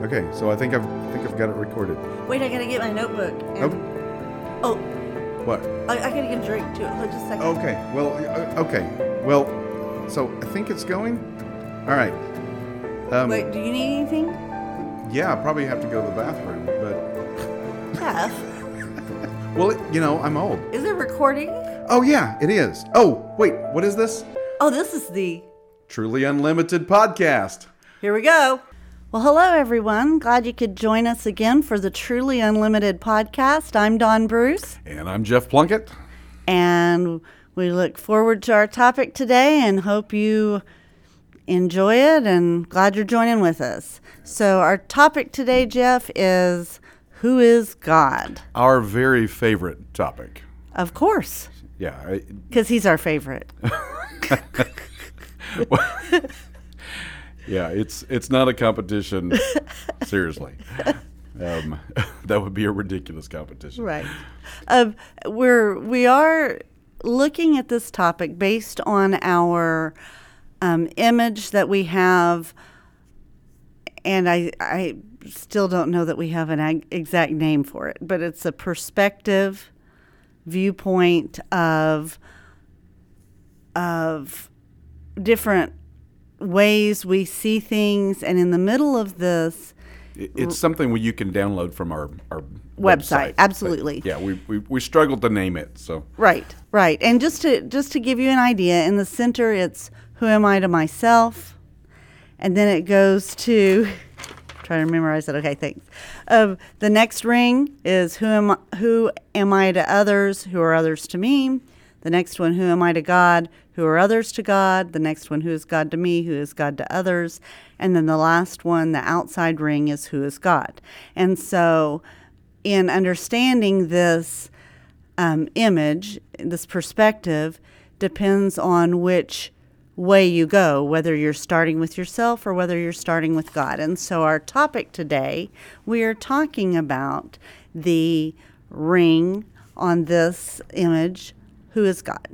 Okay, so I think I've I think I've got it recorded. Wait, I gotta get my notebook. and- Oh, What? I, I gotta get a drink too. Hold just a second. Okay. Well, uh, okay. Well, so I think it's going. All right. Um, Wait, do you need anything? Yeah, I probably have to go to the bathroom, but Jeff, well, it, you know, I'm old. is it recording? Oh yeah, it is. Oh wait, what is this? Oh, this is the. Truly Unlimited podcast. Here we go. Well, hello, everyone. Glad you could join us again for the Truly Unlimited podcast. I'm Dawn Bruce, And I'm Jeff Plunkett. and we look forward to our topic today and hope you enjoy it and glad you're joining with us. So, our topic today, Jeff, is Who is God? Our very favorite topic. Of course, Yeah. I, because he's our favorite. yeah. It's it's not a competition. seriously. Um, that would be a ridiculous competition. Right. Um, we're we are looking at this topic based on our um, image that we have, and I I still don't know that we have an ag- exact name for it, but it's a perspective viewpoint of of different ways we see things, and in the middle of this. It's something you can download from our our Website, website. But, absolutely. yeah, we, we we struggled to name it. So Right, right. And just to just to give you an idea, in the center it's who am I to myself? And then it goes to trying to memorize it. Okay, thanks. Um, the next ring is who am who am I to others? Who are others to me? The next one, who am I to God? Who are others to God? The next one, who is God to me? Who is God to others? And then the last one, the outside ring, is who is God. And so, in understanding this um, image, this perspective, depends on which way you go, whether you're starting with yourself or whether you're starting with God. And so, our topic today, we are talking about the ring on this image who is God?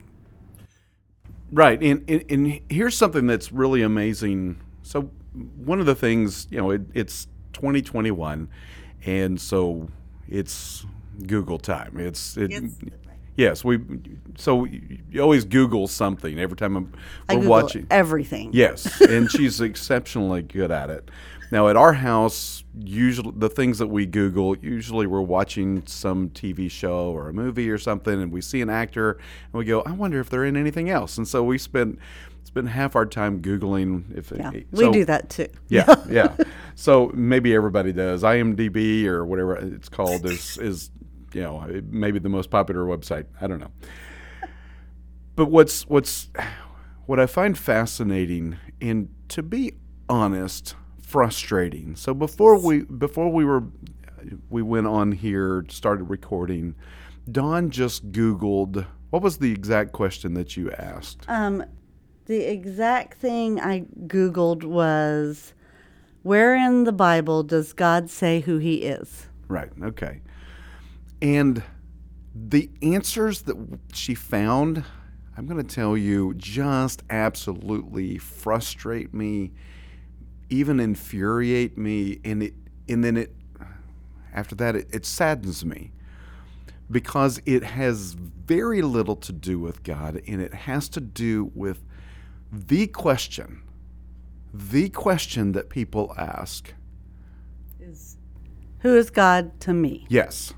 Right, and, and and here's something that's really amazing. So one of the things, you know, it, it's 2021, and so it's Google time. It's it, Yes. yes, we. So you always Google something every time I'm, we're watching. everything. Yes, and she's exceptionally good at it. Now at our house, usually the things that we Google, usually we're watching some TV show or a movie or something, and we see an actor, and we go, "I wonder if they're in anything else." And so we spend spend half our time googling if Yeah, it, we so- do that too. Yeah, yeah. So maybe everybody does. IMDb or whatever it's called is is you know maybe the most popular website. I don't know. But what's what's what I find fascinating and to be honest, frustrating. So before we before we were we went on here started recording, Dawn just Googled what was the exact question that you asked? Um, the exact thing I Googled was where in the Bible does God say who he is? Right. Okay. And the answers that she found, I'm going to tell you, just absolutely frustrate me, even infuriate me, and it, and then it, after that, it, it saddens me because it has very little to do with God, and it has to do with the question, the question that people ask. Is who is God to me? Yes.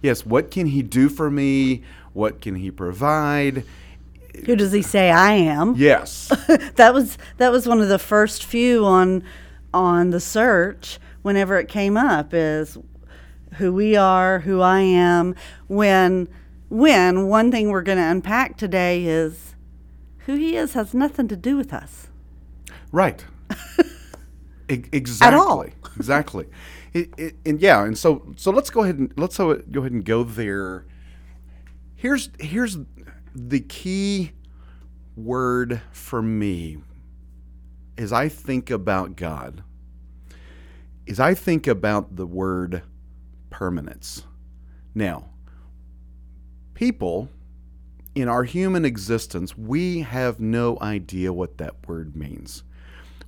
Yes. What can he do for me? What can he provide? Who does he say I am? Yes. that was that was one of the first few on on the search whenever it came up is who we are, who I am. When when one thing we're going to unpack today is who he is has nothing to do with us. right. E- exactly. all. exactly. It, it, and yeah, and so so let's go ahead and let's go ahead and go there. Here's here's the key word for me as I think about God. Is I think about the word permanence. Now, people in our human existence, we have no idea what that word means.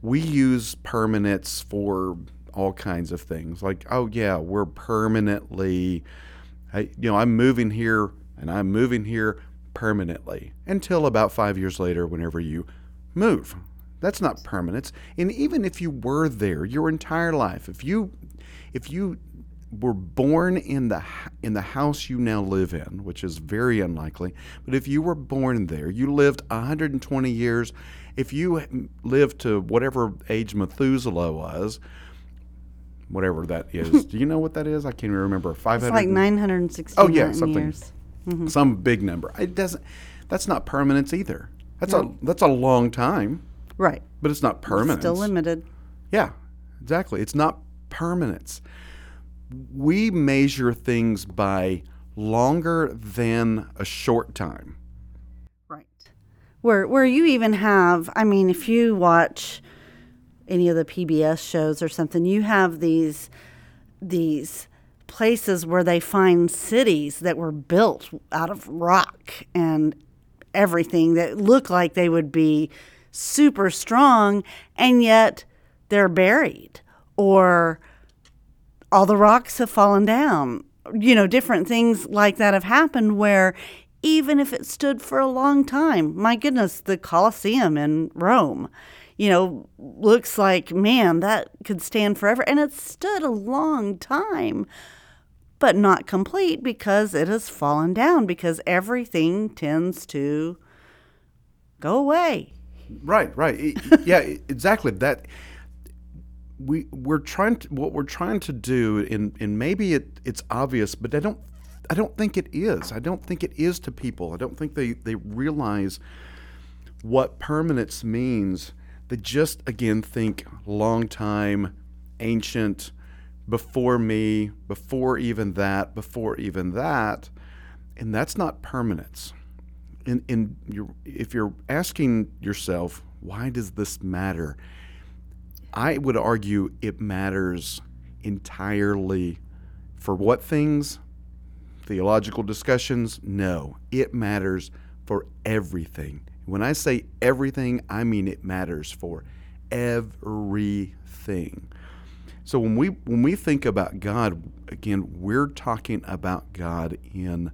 We use permanence for all kinds of things. Like, oh yeah, we're permanently, I, you know, I'm moving here and I'm moving here permanently until about five years later, whenever you move. That's not permanence. And even if you were there your entire life, if you, if you were born in the in the house you now live in, which is very unlikely, but if you were born there, you lived 120 years. If you lived to whatever age Methuselah was, whatever that is, do you know what that is? I can't even remember. 500. It's like 960 Oh yeah, something, years. Mm-hmm. some big number. It doesn't. That's not permanence either. That's No. a that's a long time, Right. but it's not permanence. Still limited. Yeah, exactly. It's not permanence. We measure things by longer than a short time. Right. Where where you even have, I mean, if you watch any of the PBS shows or something, you have these these places where they find cities that were built out of rock and everything that look like they would be super strong and yet they're buried or all the rocks have fallen down. You know, different things like that have happened where even if it stood for a long time, my goodness, the Colosseum in Rome, you know, looks like, man, that could stand forever. And it stood a long time, but not complete because it has fallen down because everything tends to go away. Right, right. Yeah, exactly. That we we're trying to what we're trying to do and and maybe it it's obvious, but I don't I don't think it is. I don't think it is to people. I don't think they they realize what permanence means. They just again think long time, ancient, before me, before even that, before even that, and that's not permanence. And, if you're asking yourself, why does this matter? I would argue it matters entirely for what things? Theological discussions? No. It matters for everything. When I say everything, I mean it matters for everything. So when we when we think about God, again, we're talking about God in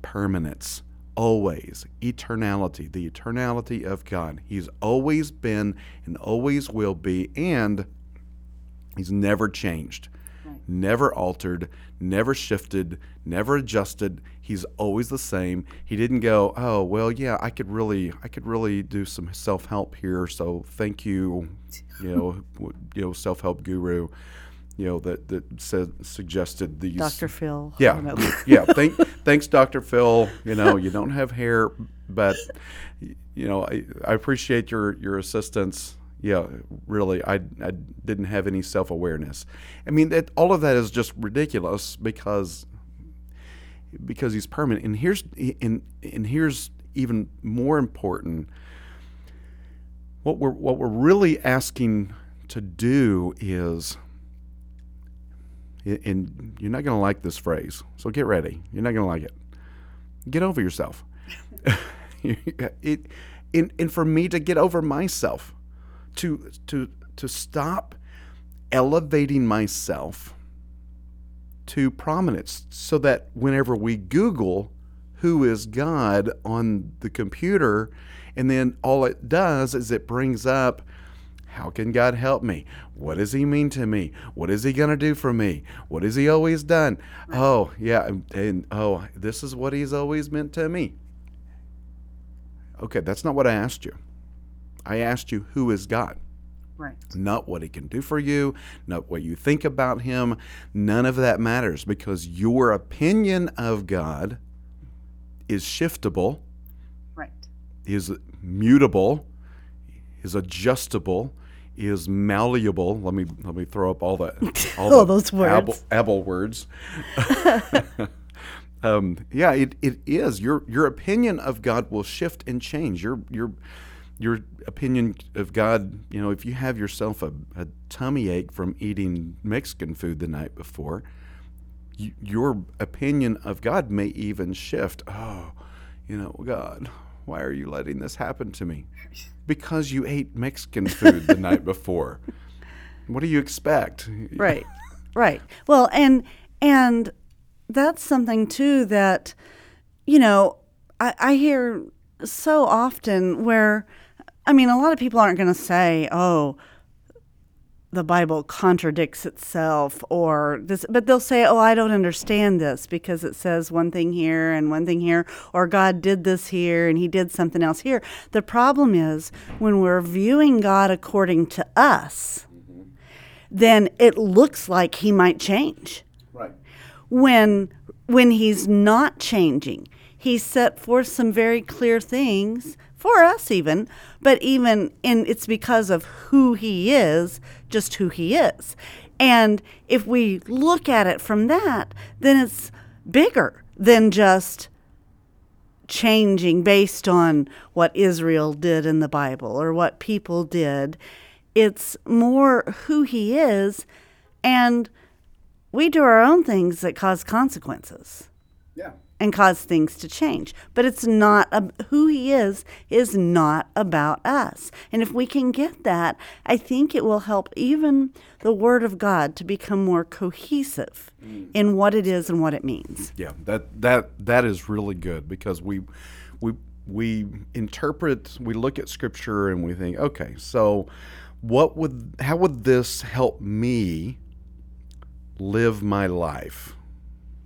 permanence, always, eternality, the eternality of God. He's always been and always will be, and He's never changed, never altered, never shifted, never adjusted. He's always the same. He didn't go, "Oh, well, yeah, I could really I could really do some self-help here, so thank you, you know, you know, self-help guru, you know, that that said suggested these Dr. Phil. Yeah, don't know. y- yeah. Thank, thanks, Doctor Phil. You know, you don't have hair, but you know, I, I appreciate your your assistance. Yeah, really, I, I didn't have any self awareness. I mean, that all of that is just ridiculous because because he's permanent. And here's and and here's even more important. What we're what we're really asking to do is and you're not going to like this phrase, so get ready. You're not going to like it. Get over yourself. it, and, and for me to get over myself, to to to stop elevating myself to prominence, so that whenever we Google who is God on the computer, and then all it does is it brings up how can God help me? What does He mean to me? What is He going to do for me? What has He always done? Oh, yeah. And, and oh, this is what He's always meant to me. Okay, that's not what I asked you. I asked you, who is God? Right. Not what He can do for you, not what you think about Him. None of that matters because your opinion of God is shiftable, Right. is mutable, is adjustable, is malleable. Let me let me throw up all that all All the those words. Able, able words. um, yeah, it, it is. Your your opinion of God will shift and change. Your your your opinion of God, you know, if you have yourself a, a tummy ache from eating Mexican food the night before, y your opinion of God may even shift. Oh, you know, God, why are you letting this happen to me? Because you ate Mexican food the night before. What do you expect? right right well and and that's something too that you know I, I hear so often where i mean a lot of people aren't going to say oh the bible contradicts itself or this but they'll say oh i don't understand this because it says one thing here and one thing here or god did this here and he did something else here. The problem is when we're viewing god according to us mm-hmm. then it looks like he might change. Right. when when he's not changing he set forth some very clear things for us even but even in it's because of who he is just who he is and if we look at it from that then it's bigger than just changing based on what Israel did in the Bible or what people did. It's more who he is, and we do our own things that cause consequences Yeah. And cause things to change. But it's not ab- who he is is not about us. And if we can get that, I think it will help even the word of God to become more cohesive mm. in what it is and what it means. Yeah, that that that is really good because we we we interpret, we look at scripture and we think, okay, so what would how would this help me live my life?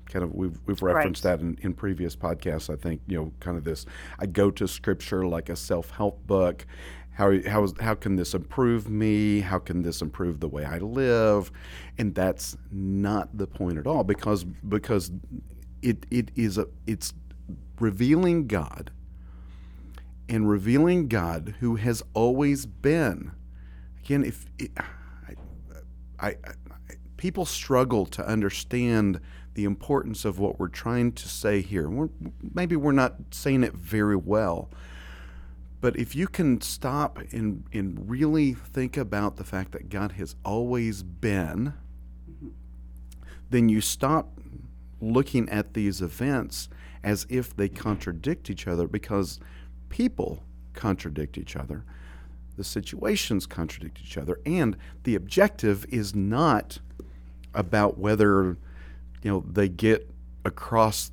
Kind of we've we've referenced that in, in previous podcasts, I think, you know, kind of this I go to scripture like a self-help book. How, how, is, how can this improve me? How can this improve the way I live? And that's not the point at all because because it, it is a it's revealing God and revealing God who has always been. Again, if it, I, I, I, people struggle to understand the importance of what we're trying to say here. We're, maybe we're not saying it very well, but if you can stop and, and really think about the fact that God has always been, then you stop looking at these events as if they contradict each other because people contradict each other, the situations contradict each other, and the objective is not about whether you know they get across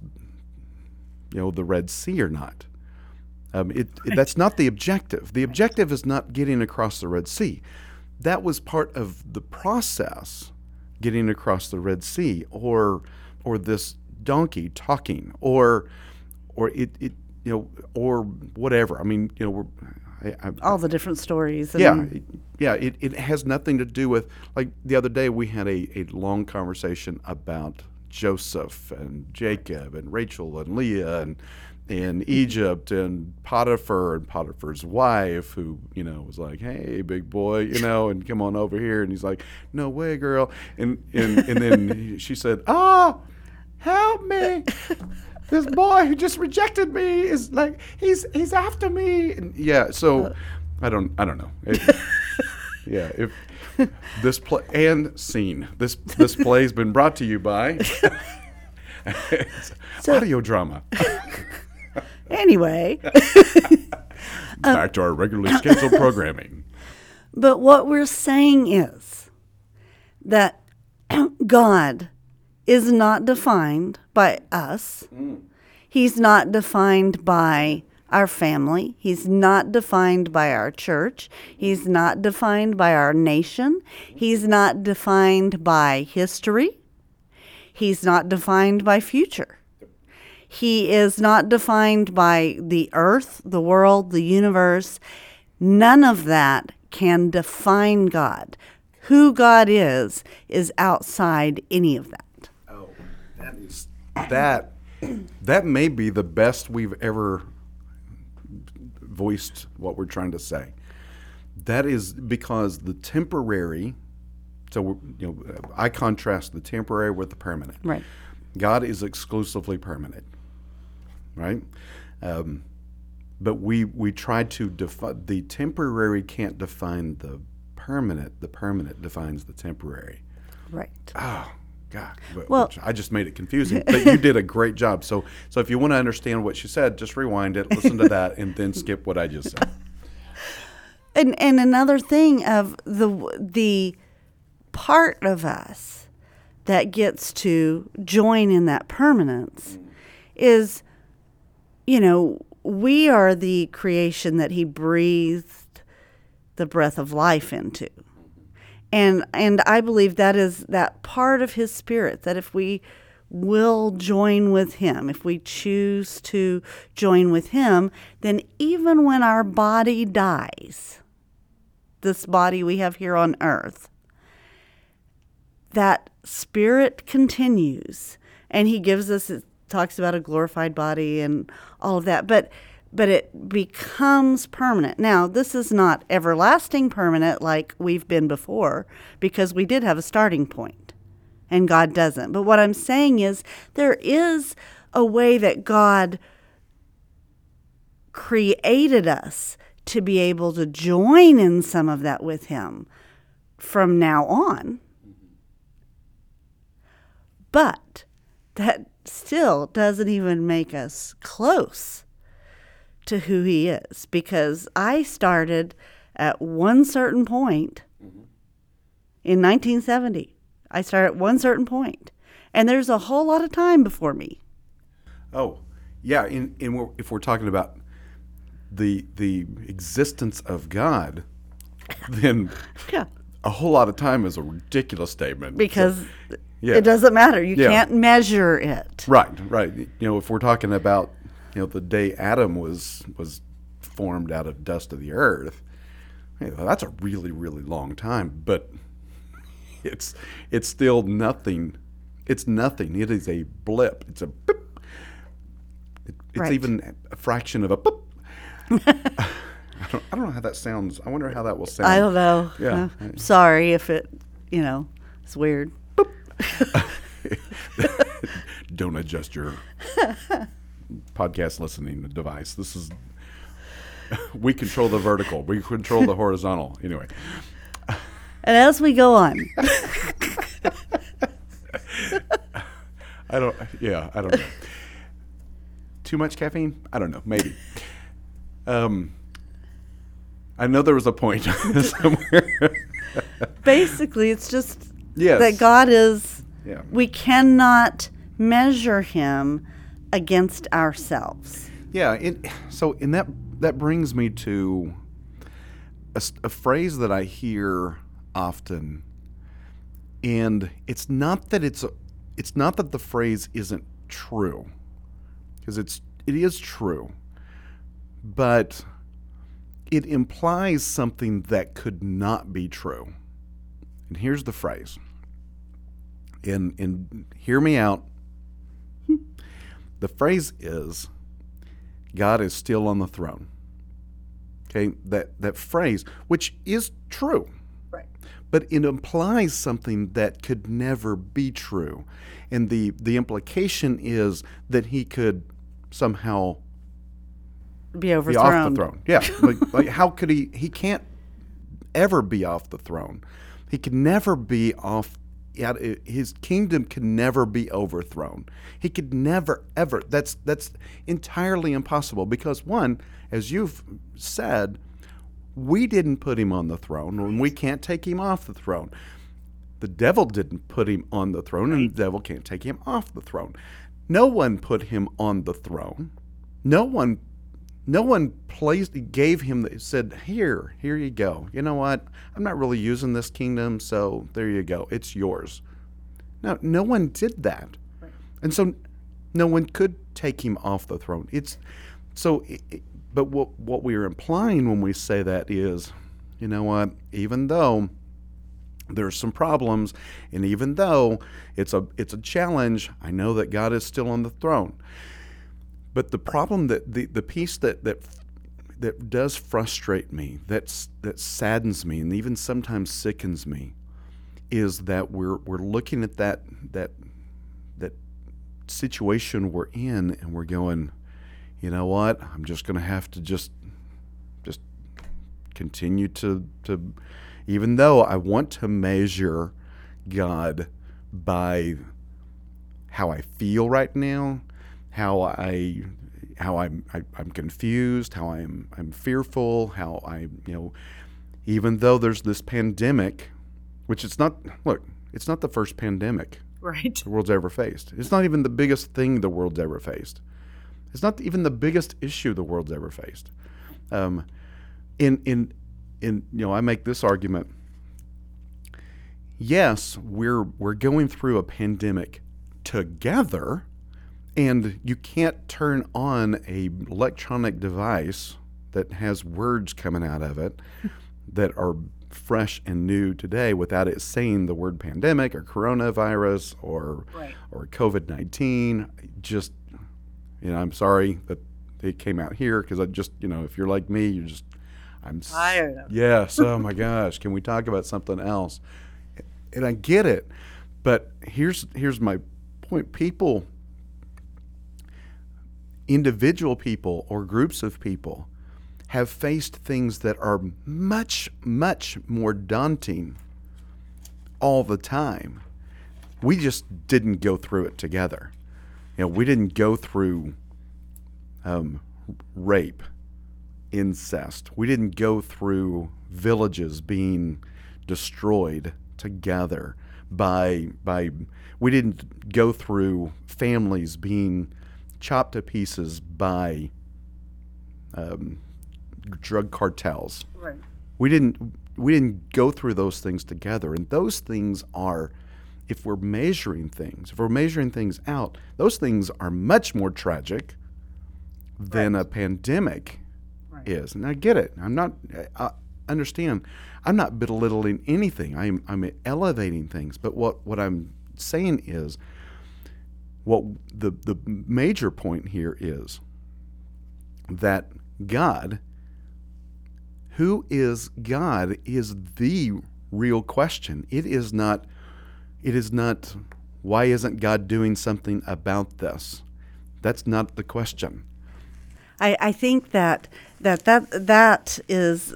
you know the Red Sea or not. Um, it, it- that's not the objective. The objective is not getting across the Red Sea. That was part of the process, getting across the Red Sea, or or this donkey talking, or or it, it you know or whatever. I mean you know we're I, I, All the different stories. And yeah, it- yeah. It, it has nothing to do with like the other day we had a, a long conversation about Joseph and Jacob and Rachel and Leah and and Egypt and Potiphar and Potiphar's wife who you know was like, hey, big boy, you know, and come on over here, and he's like, no way, girl, and and and then she said, ah, help me. This boy who just rejected me is like he's he's after me. And yeah, so I don't I don't know. It- yeah, if this play and scene this this play's been brought to you by It's audio drama. Anyway, Back to our regularly scheduled programming. but what we're saying is that God is not defined by us. Mm. He's not defined by our family. He's not defined by our church. He's not defined by our nation. He's not defined by history. He's not defined by future. He is not defined by the earth, the world, the universe. None of that can define God. Who God is, is outside any of that. Oh, that is that that may be the best we've ever voiced what we're trying to say. That is because the temporary. So you know, I contrast the temporary with the permanent. Right. God is exclusively permanent, right? Um, but we we try to define the temporary can't define the permanent. The permanent defines the temporary. Right. Oh God! But- Well- I just made it confusing, but you did a great job. So, so if you want to understand what she said, just rewind it, listen to that, and then skip what I just said. And and another thing of the the part of us that gets to join in that permanence is, you know, we are the creation that he breathed the breath of life into. And and I believe that is that part of his spirit that if we will join with him, if we choose to join with him, then even when our body dies, this body we have here on earth, that spirit continues. And he gives us it talks about a glorified body and all of that. But but it becomes permanent. Now this is not everlasting permanent like we've been before because we did have a starting point and god doesn't. But what i'm saying is there is a way that god created us to be able to join in some of that with him from now on. But that still doesn't even make us close to who he is because I started at one certain point mm-hmm. in 1970. I started at one certain point, and there's a whole lot of time before me. Oh, yeah. In, in we're, if we're talking about the the existence of God, then Yeah. a whole lot of time is a ridiculous statement. Because So, yeah. it doesn't matter. You Yeah. can't measure it. Right, right. You know, if we're talking about, you know, the day Adam was was formed out of dust of the earth, hey, well, that's a really, really long time. But it's it's still nothing. It's nothing. It is a blip. It's a boop. It, it's Right. even a fraction of a boop. I, don't, I don't know how that sounds. I wonder how that will sound. I don't know. Yeah. Uh, sorry if it, you know, it's weird. don't adjust your podcast listening device. This is we control the vertical, we control the horizontal. Anyway, And as we go on, I don't. Yeah, I don't know. Too much caffeine? I don't know. Maybe. Um, I know there was a point somewhere. basically, it's just Yes. that God is, Yeah. we cannot measure him against ourselves. Yeah. It, so, and that that brings me to a phrase that I hear often, and it's not that it's a, it's not that the phrase isn't true, because it's it is true, but it implies something that could not be true. And here's the phrase. And and hear me out. The phrase is God is still on the throne. Okay, that, that phrase, which is true, Right. but it implies something that could never be true. And the, the implication is that he could somehow Be be overthrown. off the throne. Yeah. like, like, how could he? He can't ever be off the throne. He could never be off. His kingdom can never be overthrown. He could never ever. That's that's entirely impossible because one, as you've said, we didn't put him on the throne, and we can't take him off the throne. The devil didn't put him on the throne, and the devil can't take him off the throne. No one put him on the throne. No one no one placed gave him the, said here here you go. You know what? I'm not really using this kingdom so there you go. It's yours. No no one did that. And so no one could take him off the throne. It's so i- i- but what what we are implying when we say that is you know what? Even though there's some problems and even though it's a it's a challenge i know that god is still on the throne but the problem that the, the piece that, that that does frustrate me, that's that saddens me, and even sometimes sickens me, is that we're we're looking at that that that situation we're in, and we're going, you know what? I'm just going to have to just just continue to to, even though I want to measure God by how I feel right now, how I how I'm I, I'm confused, how I'm I'm fearful, how I you know even though there's this pandemic which it's not. Look, it's not the first pandemic Right. the world's ever faced. It's not even the biggest thing the world's ever faced. It's not even the biggest issue the world's ever faced. Um, in in in you know, I make this argument. Yes, we're we're going through a pandemic together, and you can't turn on a electronic device that has words coming out of it that are fresh and new today without it saying the word pandemic or coronavirus or Right. or COVID nineteen. Just you know, I'm sorry that it came out here because I just you know if you're like me, you're just I'm Tired. Yes. Oh my gosh. Can we talk about something else? And I get it, but here's here's my point. People, individual people or groups of people, have faced things that are much much more daunting all the time. We just didn't go through it together. You know, we didn't go through um, rape incest. We didn't go through villages being destroyed together by by we didn't go through families being chopped to pieces by um, drug cartels. Right. We didn't we didn't go through those things together, and those things are, if we're measuring things, if we're measuring things out, those things are much more tragic than a pandemic Right. is. And I get it. I'm not. I understand. I'm not belittling anything. I'm I'm elevating things. But what what I'm saying is, what the the major point here is that God, who is God, is the real question. It is not. It is not. Why isn't God doing something about this? That's not the question. I, I think that that that that is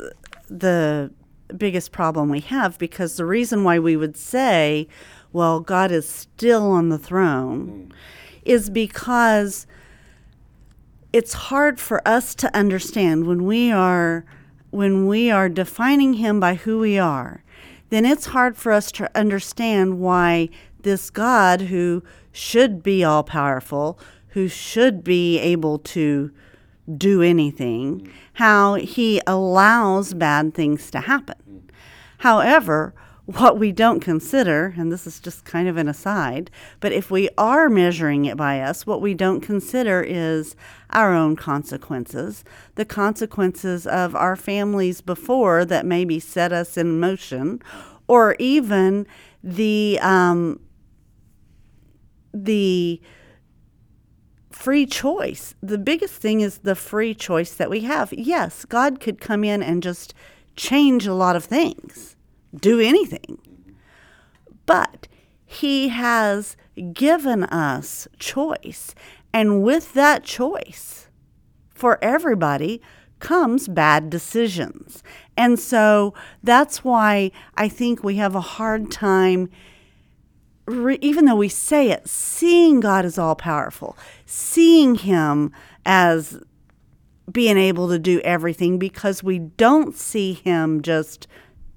the biggest problem we have because the reason why we would say, well, God is still on the throne, mm. is because it's hard for us to understand when we are when we are defining him by who we are then it's hard for us to understand why this God who should be all powerful, who should be able to do anything, mm. how he allows bad things to happen. Mm. However, what we don't consider, and this is just kind of an aside, but if we are measuring it by us, what we don't consider is our own consequences, the consequences of our families before that maybe set us in motion, or even the um, the free choice. The biggest thing is the free choice that we have. Yes, God could come in and just change a lot of things, do anything. But He has given us choice. And with that choice, for everybody, comes bad decisions. And so that's why I think we have a hard time re- even though we say it, seeing God as all powerful, seeing Him as being able to do everything because we don't see Him just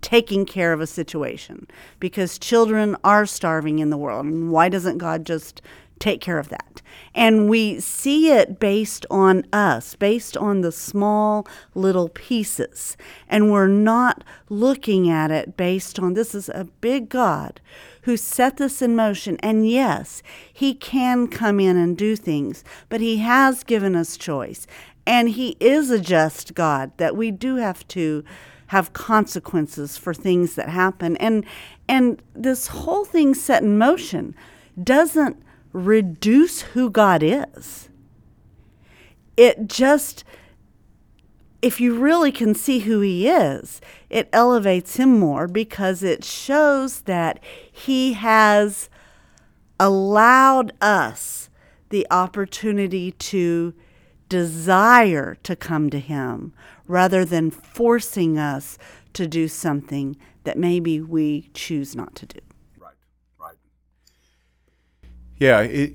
taking care of a situation because children are starving in the world. And why doesn't God just take care of that? And we see it based on us, based on the small little pieces. And we're not looking at it based on this is a big God who set this in motion. And yes, He can come in and do things, but He has given us choice. And He is a just God that we do have to have consequences for things that happen. And and this whole thing set in motion doesn't reduce who God is. It just if you really can see who he is, it elevates him more because it shows that he has allowed us the opportunity to desire to come to him rather than forcing us to do something that maybe we choose not to do. Right, right. Yeah, it,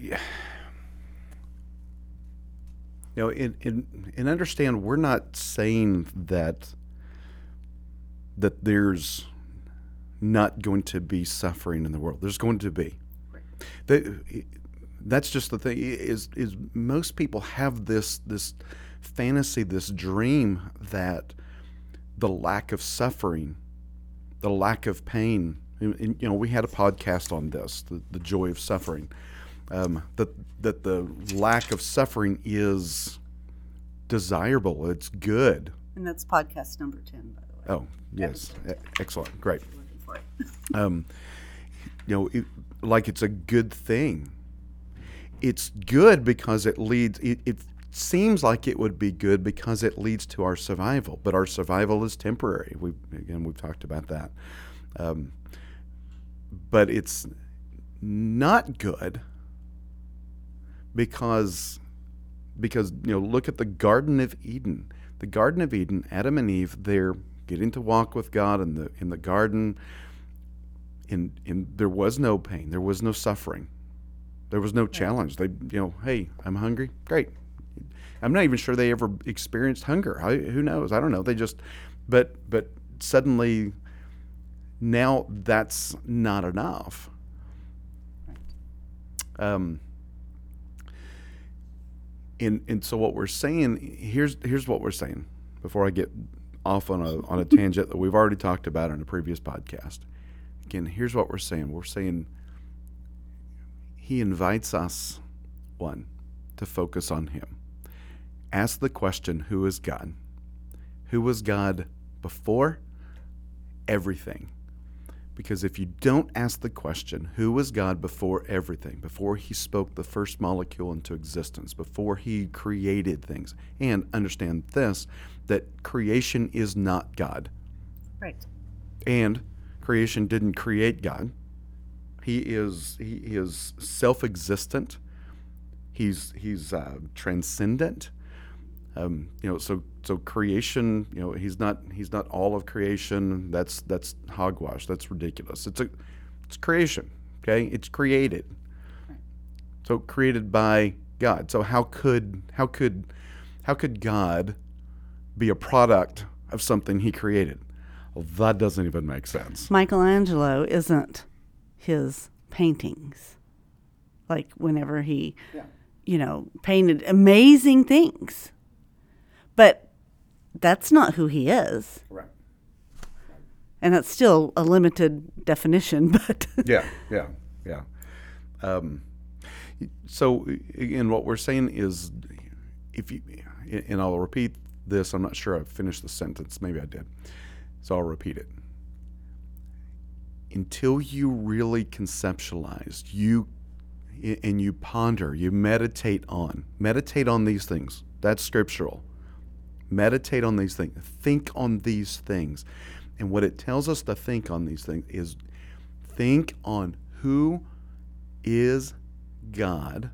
you know, and, and, and understand we're not saying that that there's not going to be suffering in the world. There's going to be. The, that's just the thing is is most people have this this fantasy, this dream that the lack of suffering, the lack of pain. And, you know, we had a podcast on this, the, the joy of suffering. Um, that that the lack of suffering is desirable. It's good. And that's podcast number ten, by the way. Oh yes, excellent, great. Looking for it. Um, you know, it, like it's a good thing. It's good because it leads. It, it seems like it would be good because it leads to our survival, but our survival is temporary. We again we've talked about that. Um, but it's not good because because you know look at the Garden of Eden. The Garden of Eden, Adam and Eve, they're getting to walk with God in the in the garden. In in there was no pain, there was no suffering, there was no challenge. They you know, hey, I'm hungry, great. I'm not even sure they ever experienced hunger. I, who knows? I don't know. They just, but but suddenly, now that's not enough. Um, and and so what we're saying here's here's what we're saying before I get off on a on a tangent that we've already talked about in a previous podcast. Again, here's what we're saying. We're saying he invites us one to focus on him. Ask the question, who is God? Who was God before everything? Because if you don't ask the question, who was God before everything, before he spoke the first molecule into existence, before he created things, and understand this, that creation is not God, Right. and creation didn't create God. He is he is self-existent. He's he's uh, transcendent. Um, you know, so so creation. You know, he's not he's not all of creation. That's that's hogwash. That's ridiculous. It's a it's creation. Okay, it's created. So created by God. So how could how could how could God be a product of something He created? Well, that doesn't even make sense. Michelangelo isn't his paintings. Like whenever he, you know, painted amazing things. But that's not who he is. Right. And that's still a limited definition, but Yeah, yeah, yeah. Um, so again, what we're saying is, if you, and I'll repeat this. I'm not sure I finished the sentence. Maybe I did. So I'll repeat it. Until you really conceptualize, you and you ponder, you meditate on, meditate on these things. That's scriptural. Meditate on these things. Think on these things. And what it tells us to think on these things is think on who is God,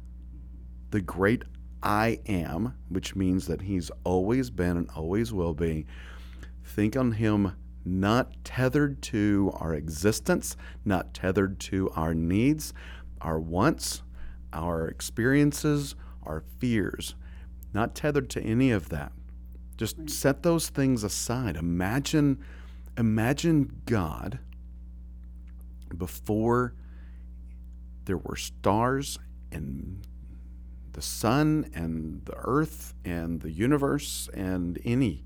the great I am, which means that He's always been and always will be. Think on Him not tethered to our existence, not tethered to our needs, our wants, our experiences, our fears, not tethered to any of that. Just set those things aside. Imagine imagine God before there were stars and the sun and the earth and the universe and any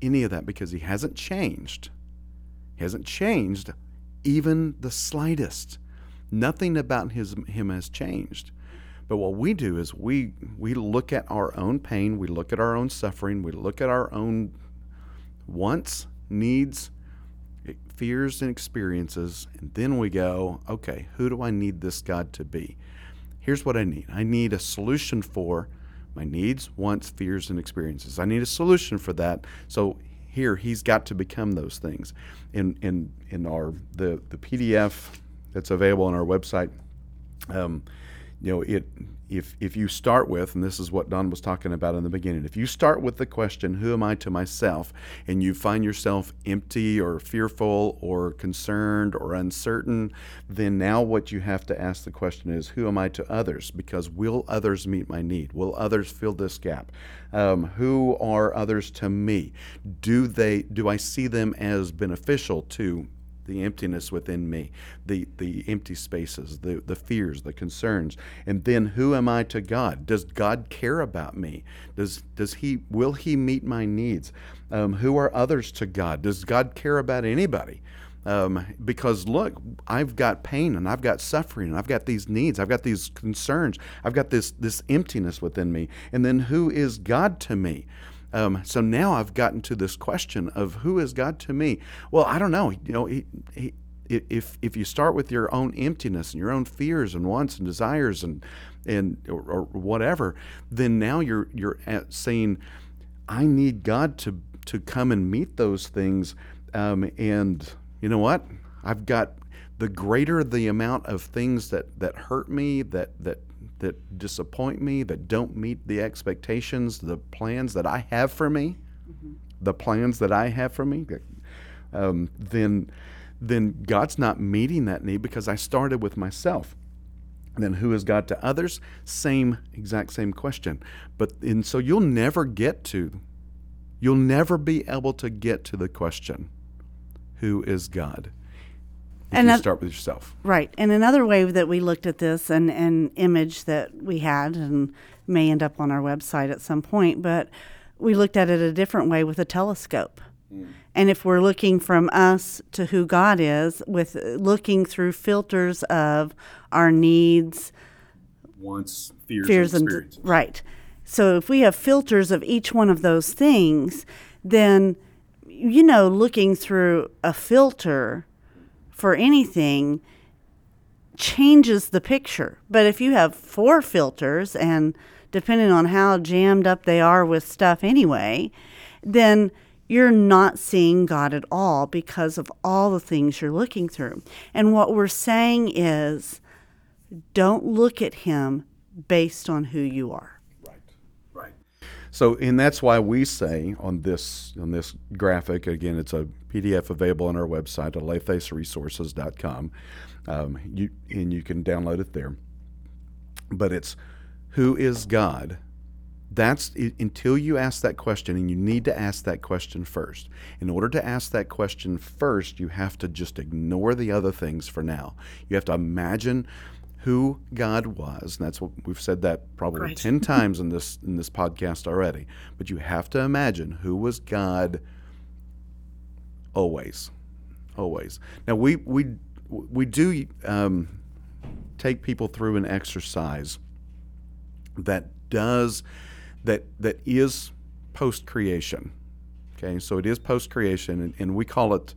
any of that because he hasn't changed. He hasn't changed even the slightest. Nothing about his him has changed. But what we do is we we look at our own pain, we look at our own suffering, we look at our own wants, needs, fears and experiences, and then we go, okay, who do I need this God to be? Here's what I need. I need a solution for my needs, wants, fears, and experiences. I need a solution for that. So here he's got to become those things. In in in our the the PDF that's available on our website, um, you know it if if you start with and this is what Dawn was talking about in the beginning if you start with the question who am I to myself and you find yourself empty or fearful or concerned or uncertain then now what you have to ask the question is who am I to others? Because will others meet my need? Will others fill this gap? Um, who are others to me? Do they do I see them as beneficial to the emptiness within me, the the empty spaces, the the fears, the concerns, and then who am I to God? Does God care about me? Does does He will He meet my needs? Um, who are others to God? Does God care about anybody? Um, because look, I've got pain and I've got suffering and I've got these needs, I've got these concerns, I've got this this emptiness within me. And then who is God to me? Um, so now I've gotten to this question of who is God to me? Well, I don't know. You know, he, he, if if you start with your own emptiness and your own fears and wants and desires and and or, or whatever, then now you're you're saying, I need God to to come and meet those things. Um, and you know what? I've got the greater the amount of things that that hurt me, that that that disappoint me, that don't meet the expectations, the plans that I have for me, mm-hmm. the plans that I have for me, um, then then God's not meeting that need because I started with myself. And then who is God to others? Same exact same question. But and so you'll never get to you'll never be able to get to the question who is God and you start with yourself. Right. And another way that we looked at this, and an image that we had, and may end up on our website at some point, but we looked at it a different way with a telescope. Mm. And if we're looking from us to who God is, with looking through filters of our needs, wants, fears, fears and, and right. So if we have filters of each one of those things, then you know, looking through a filter for anything changes the picture. But if you have four filters and depending on how jammed up they are with stuff anyway, then you're not seeing God at all because of all the things you're looking through. And what we're saying is don't look at him based on who you are. So and that's why we say on this on this graphic again it's a PDF available on our website, alethesresources.com. Um, you, and you can download it there. But it's who is God? That's until you ask that question, and you need to ask that question first. In order to ask that question first, you have to just ignore the other things for now. You have to imagine who God was, and that's what we've said that probably right. ten times in this in this podcast already. But you have to imagine who was God always, always. Now we we we do um, take people through an exercise that does that that is post creation. Okay, so it is post creation, and, and, we call it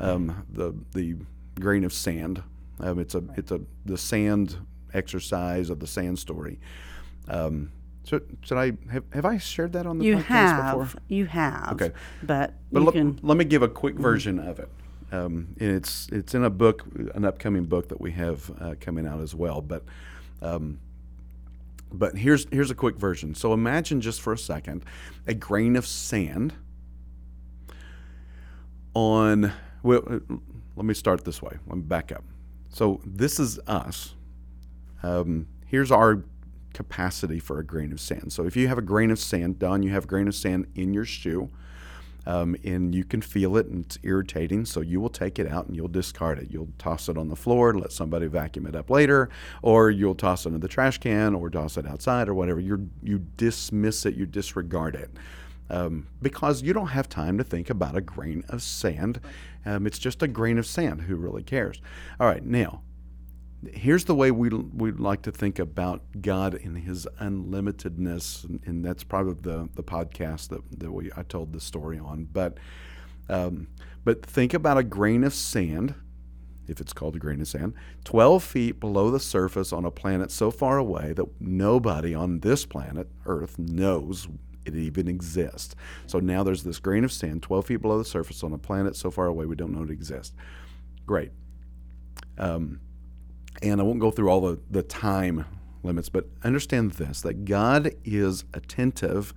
um, the the grain of sand. Um, it's a it's a the sand exercise of the sand story. Um, should, should I have, have I shared that on the you podcast have, before? You have. Okay, but but l- can... let me give a quick version of it. Um, and it's it's in a book, an upcoming book that we have uh, coming out as well. But um, but here's here's a quick version. So imagine just for a second a grain of sand on. Well, uh, let me start this way. Let me back up. So this is us. Um, here's our capacity for a grain of sand. So if you have a grain of sand, Dawn, you have a grain of sand in your shoe, um, and you can feel it and it's irritating, so you will take it out and you'll discard it. You'll toss it on the floor, let somebody vacuum it up later, or you'll toss it in the trash can or toss it outside or whatever. You you dismiss it, you disregard it. Um, because you don't have time to think about a grain of sand. Um, it's just a grain of sand. Who really cares? All right, now here's the way we we like to think about God in His unlimitedness, and, and, that's probably the the podcast that that we I told the story on. But um, but think about a grain of sand, if it's called a grain of sand, 12 feet below the surface on a planet so far away that nobody on this planet, Earth, knows it even exists. So now there's this grain of sand 12 feet below the surface on a planet so far away we don't know it exists. Great. Um, and I won't go through all the, the time limits, but understand this that God is attentive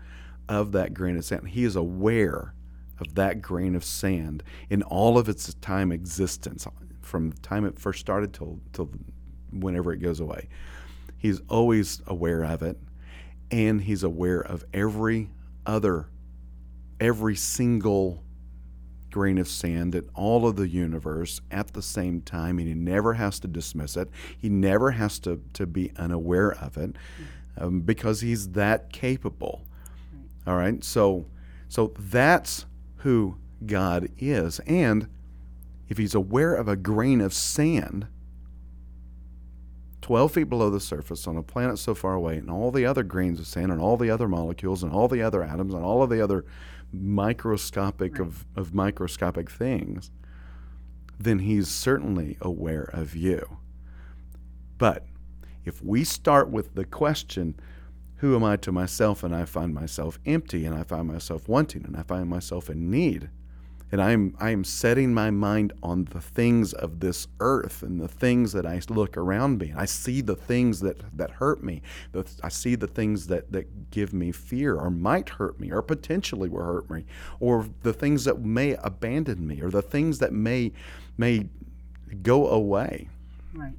of that grain of sand. He is aware of that grain of sand in all of its time existence, from the time it first started till, till whenever it goes away. He's always aware of it, and he's aware of every other, every single grain of sand in all of the universe at the same time, and he never has to dismiss it. He never has to, to be unaware of it um, because he's that capable. All right, so so that's who God is, and if he's aware of a grain of sand 12 feet below the surface on a planet so far away, and all the other grains of sand, and all the other molecules, and all the other atoms, and all of the other microscopic right. of, of microscopic things, then he's certainly aware of you. But if we start with the question, who am I to myself, and I find myself empty, and I find myself wanting, and I find myself in need, and I am I am setting my mind on the things of this earth and the things that I look around me. I see the things that that hurt me. I see the things that that give me fear or might hurt me or potentially will hurt me, or the things that may abandon me or the things that may may go away. Right.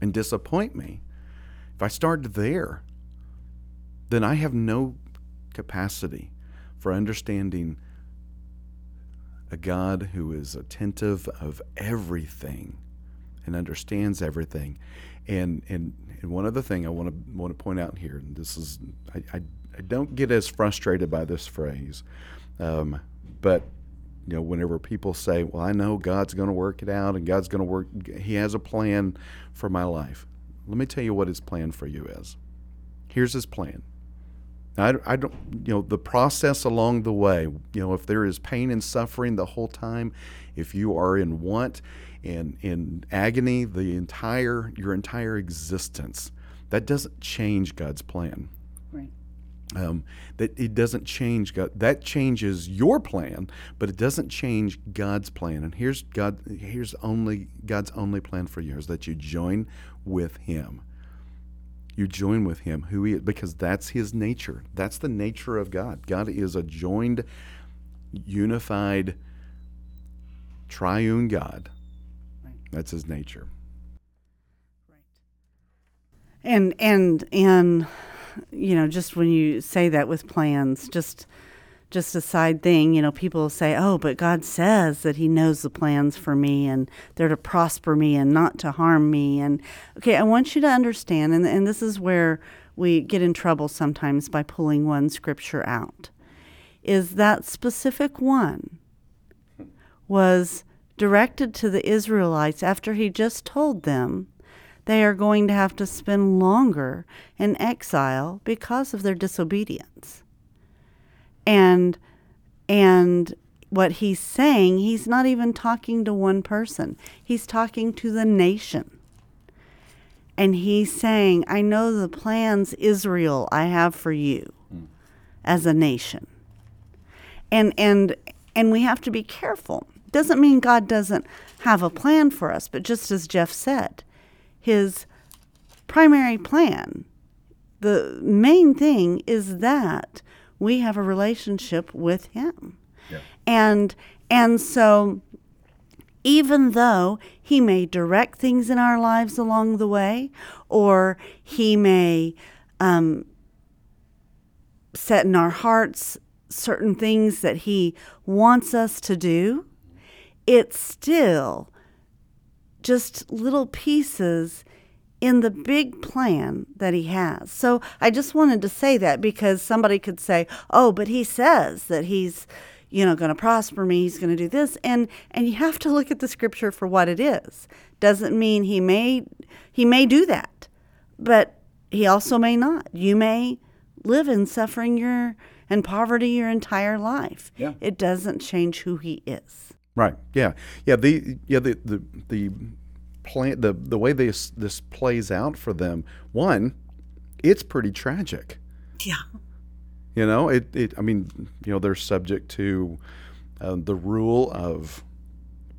And disappoint me. If I start there, then I have no capacity for understanding a God who is attentive of everything and understands everything. And and, and one other thing I want to want to point out here, and this is I, I, I don't get as frustrated by this phrase, um, but you know whenever people say, "Well, I know God's going to work it out, and God's going to work, He has a plan for my life." Let me tell you what His plan for you is. Here's His plan. I, I don't, you know, the process along the way, you know, if there is pain and suffering the whole time, if you are in want and in agony the entire, your entire existence, that doesn't change God's plan. Right. Um, that it doesn't change God. That changes your plan, but it doesn't change God's plan. And here's God. Here's only God's only plan for you is that you join with Him you join with him who he is because that's his nature. That's the nature of god. God is a joined unified triune god. Right. that's his nature. Right. And and and you know just when you say that with plans just just a side thing, you know, people say, oh, but God says that He knows the plans for me and they're to prosper me and not to harm me. And okay, I want you to understand, and, and this is where we get in trouble sometimes by pulling one scripture out, is that specific one was directed to the Israelites after He just told them they are going to have to spend longer in exile because of their disobedience and and what he's saying he's not even talking to one person. He's talking to the nation. And he's saying i know the plans israel i have for you mm. as a nation. And and and we have to be careful. Doesn't mean god doesn't have a plan for us but just as jeff said his primary plan the main thing is that we have a relationship with him. Yeah. And and so even though he may direct things in our lives along the way, or he may um, set in our hearts certain things that he wants us to do, it's still just little pieces in the big plan that he has. So I just wanted to say that because somebody could say, "Oh, but he says that he's, you know, going to prosper me, he's going to do this." And and you have to look at the scripture for what it is. Doesn't mean he may he may do that. But he also may not. You may live in suffering your and poverty your entire life. Yeah. It doesn't change who he is. Right. Yeah. Yeah, the yeah the the the plan the the way this this plays out for them. One, it's pretty tragic. Yeah. You know, it, it I mean, you know, they're subject to uh, the rule of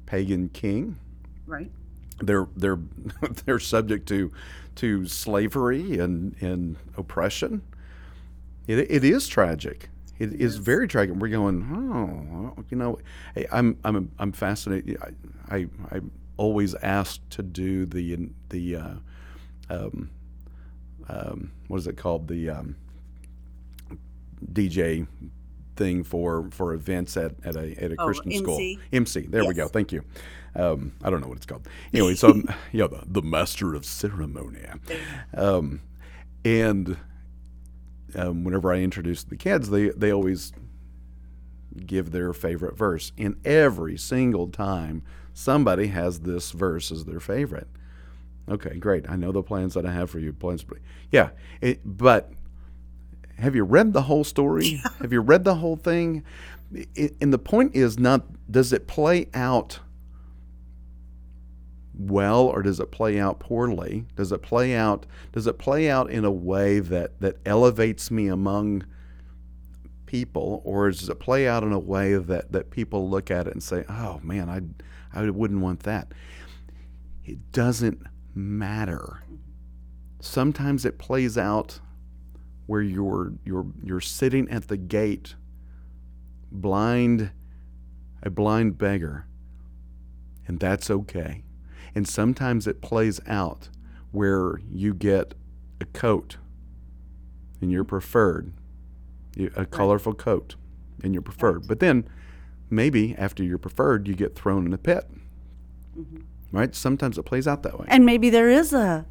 pagan king. Right. They're they're they're subject to to slavery and and oppression. It, it is tragic. It is very tragic. We're going, oh, you know, I'm I'm I'm fascinated. I I, I always asked to do the the uh, um, um, what is it called the um, DJ thing for for events at, at a at a Oh, Christian school. MC? MC. There we go. Thank you. Um, I don't know what it's called. Anyway, so yeah, the, the master of ceremony. Um, and um, whenever I introduce the kids, they they always give their favorite verse, and every single time somebody has this verse as their favorite. Okay, great. I know the plans that I have for you. Plans, yeah. It, but have you read the whole story? have you read the whole thing? I and the point is not does it play out well or does it play out poorly? Does it play out does it play out in a way that that elevates me among people or does it play out in a way that that people look at it and say, "Oh man, I I wouldn't want that." It doesn't matter. Sometimes it plays out where you're you're you're sitting at the gate blind a blind beggar and that's okay. And sometimes it plays out where you get a coat and you're preferred, a colorful coat and you're preferred. But then maybe after you're preferred, you get thrown in a pit. Mm-hmm. Right? Sometimes it plays out that way. And maybe there is a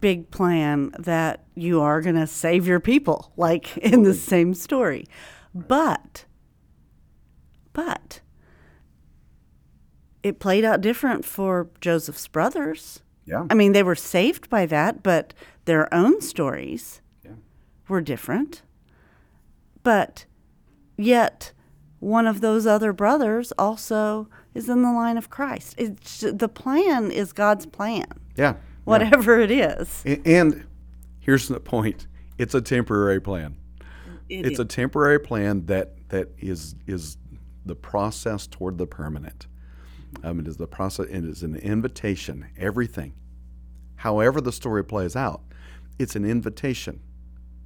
big plan that you are going to save your people, like in the same story. But, but, it played out different for Joseph's brothers. Yeah. I mean, they were saved by that, but their own stories Yeah. were different. But yet, one of those other brothers also is in the line of Christ. It's, the plan is God's plan, Yeah. whatever it is. And here's the point it's a temporary plan. it's a temporary plan that that is is the process toward the permanent. Um, it is the process. It is an invitation. Everything, however the story plays out, it's an invitation.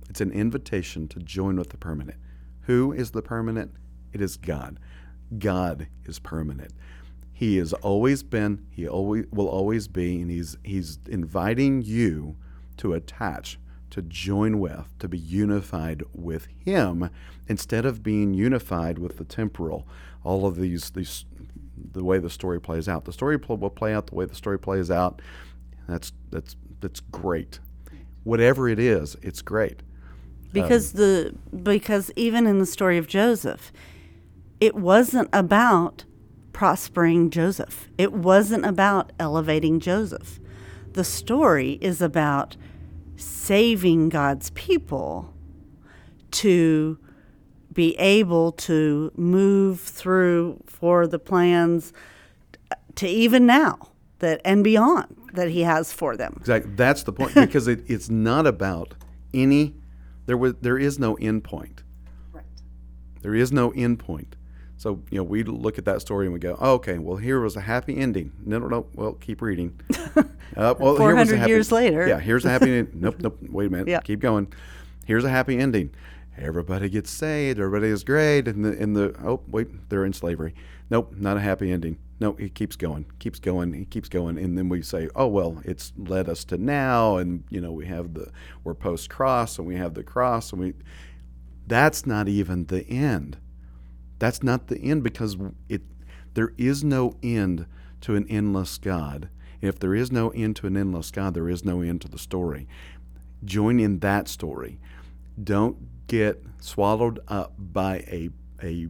It's an invitation to join with the permanent. Who is the permanent? It is God. God is permanent. He has always been. He always will always be, and he's he's inviting you to attach, to join with, to be unified with Him, instead of being unified with the temporal. All of these these the way the story plays out. The story will play out the way the story plays out. That's that's that's great. Whatever it is, it's great. because um, the because even in the story of Joseph, it wasn't about prospering Joseph. It wasn't about elevating Joseph. The story is about saving God's people to be able to move through for the plans to even now that and beyond that he has for them. Exactly. That's the point because it, it's not about any. There was there is no end point. Right. There is no end point. So you know we look at that story and we go, oh, okay, well here was a happy ending. No, no, no. Well, keep reading. uh, well, here was a 400 happy- years later. Yeah, here's a happy. ending. nope, nope. Wait a minute. Yeah. Keep going. Here's a happy ending. Everybody gets saved. Everybody is great. And the in the oh wait, they're in slavery. Nope, not a happy ending. No, it keeps going, keeps going, it keeps going, and then we say, oh well, it's led us to now, and you know we have the we're post cross, and we have the cross, and we. That's not even the end. That's not the end because it there is no end to an endless God. If there is no end to an endless God, there is no end to the story. Join in that story. Don't get swallowed up by a a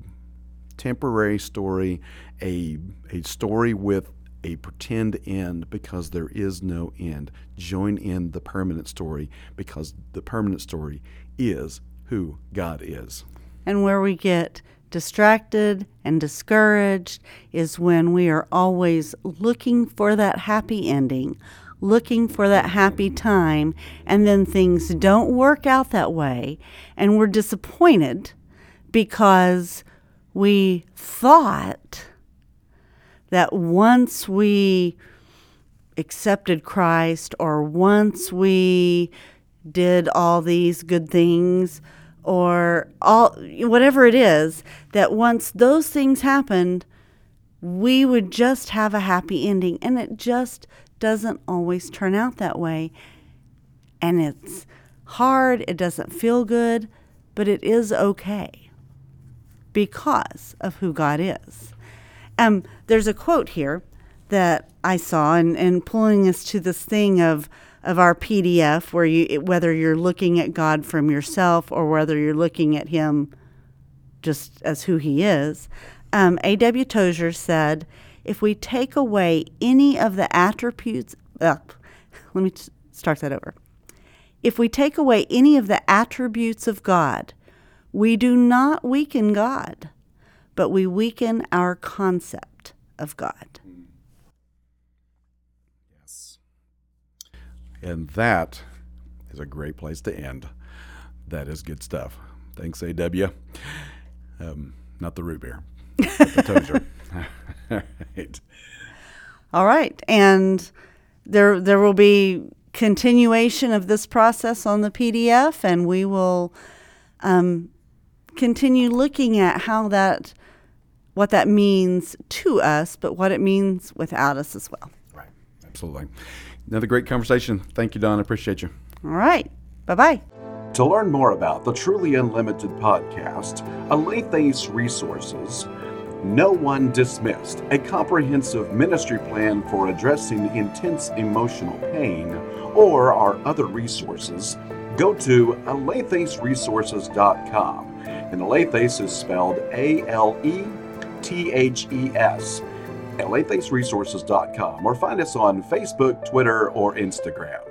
temporary story, a a story with a pretend end because there is no end. Join in the permanent story because the permanent story is who God is. And where we get distracted and discouraged is when we are always looking for that happy ending, looking for that happy time, and then things don't work out that way. And we're disappointed because we thought that once we accepted Christ or once we did all these good things or all whatever it is that once those things happened we would just have a happy ending and it just doesn't always turn out that way and it's hard it doesn't feel good but it is okay because of who God is. Um, there's a quote here that I saw, and, and pulling us to this thing of of our PDF, where you whether you're looking at God from yourself or whether you're looking at Him just as who He is. Um, A.W. Tozer said, "If we take away any of the attributes, uh, let me start that over. If we take away any of the attributes of God, we do not weaken God, but we weaken our concept of God." And that is a great place to end. That is good stuff. Thanks, AW. Um, not the root beer, the Tozer. All right. All right. And there, there will be continuation of this process on the PDF, and we will um, continue looking at how that, what that means to us, but what it means without us as well. Right. Absolutely. Another great conversation. Thank you, Dawn. I appreciate you. All right. Bye bye. To learn more about the Truly Unlimited podcast, Alethes Resources, No One Dismissed, a comprehensive ministry plan for addressing intense emotional pain, or our other resources, go to alethesresources.com. And Alethes is spelled A L E T H E S at alethesresources.com or find us on Facebook, Twitter, or Instagram.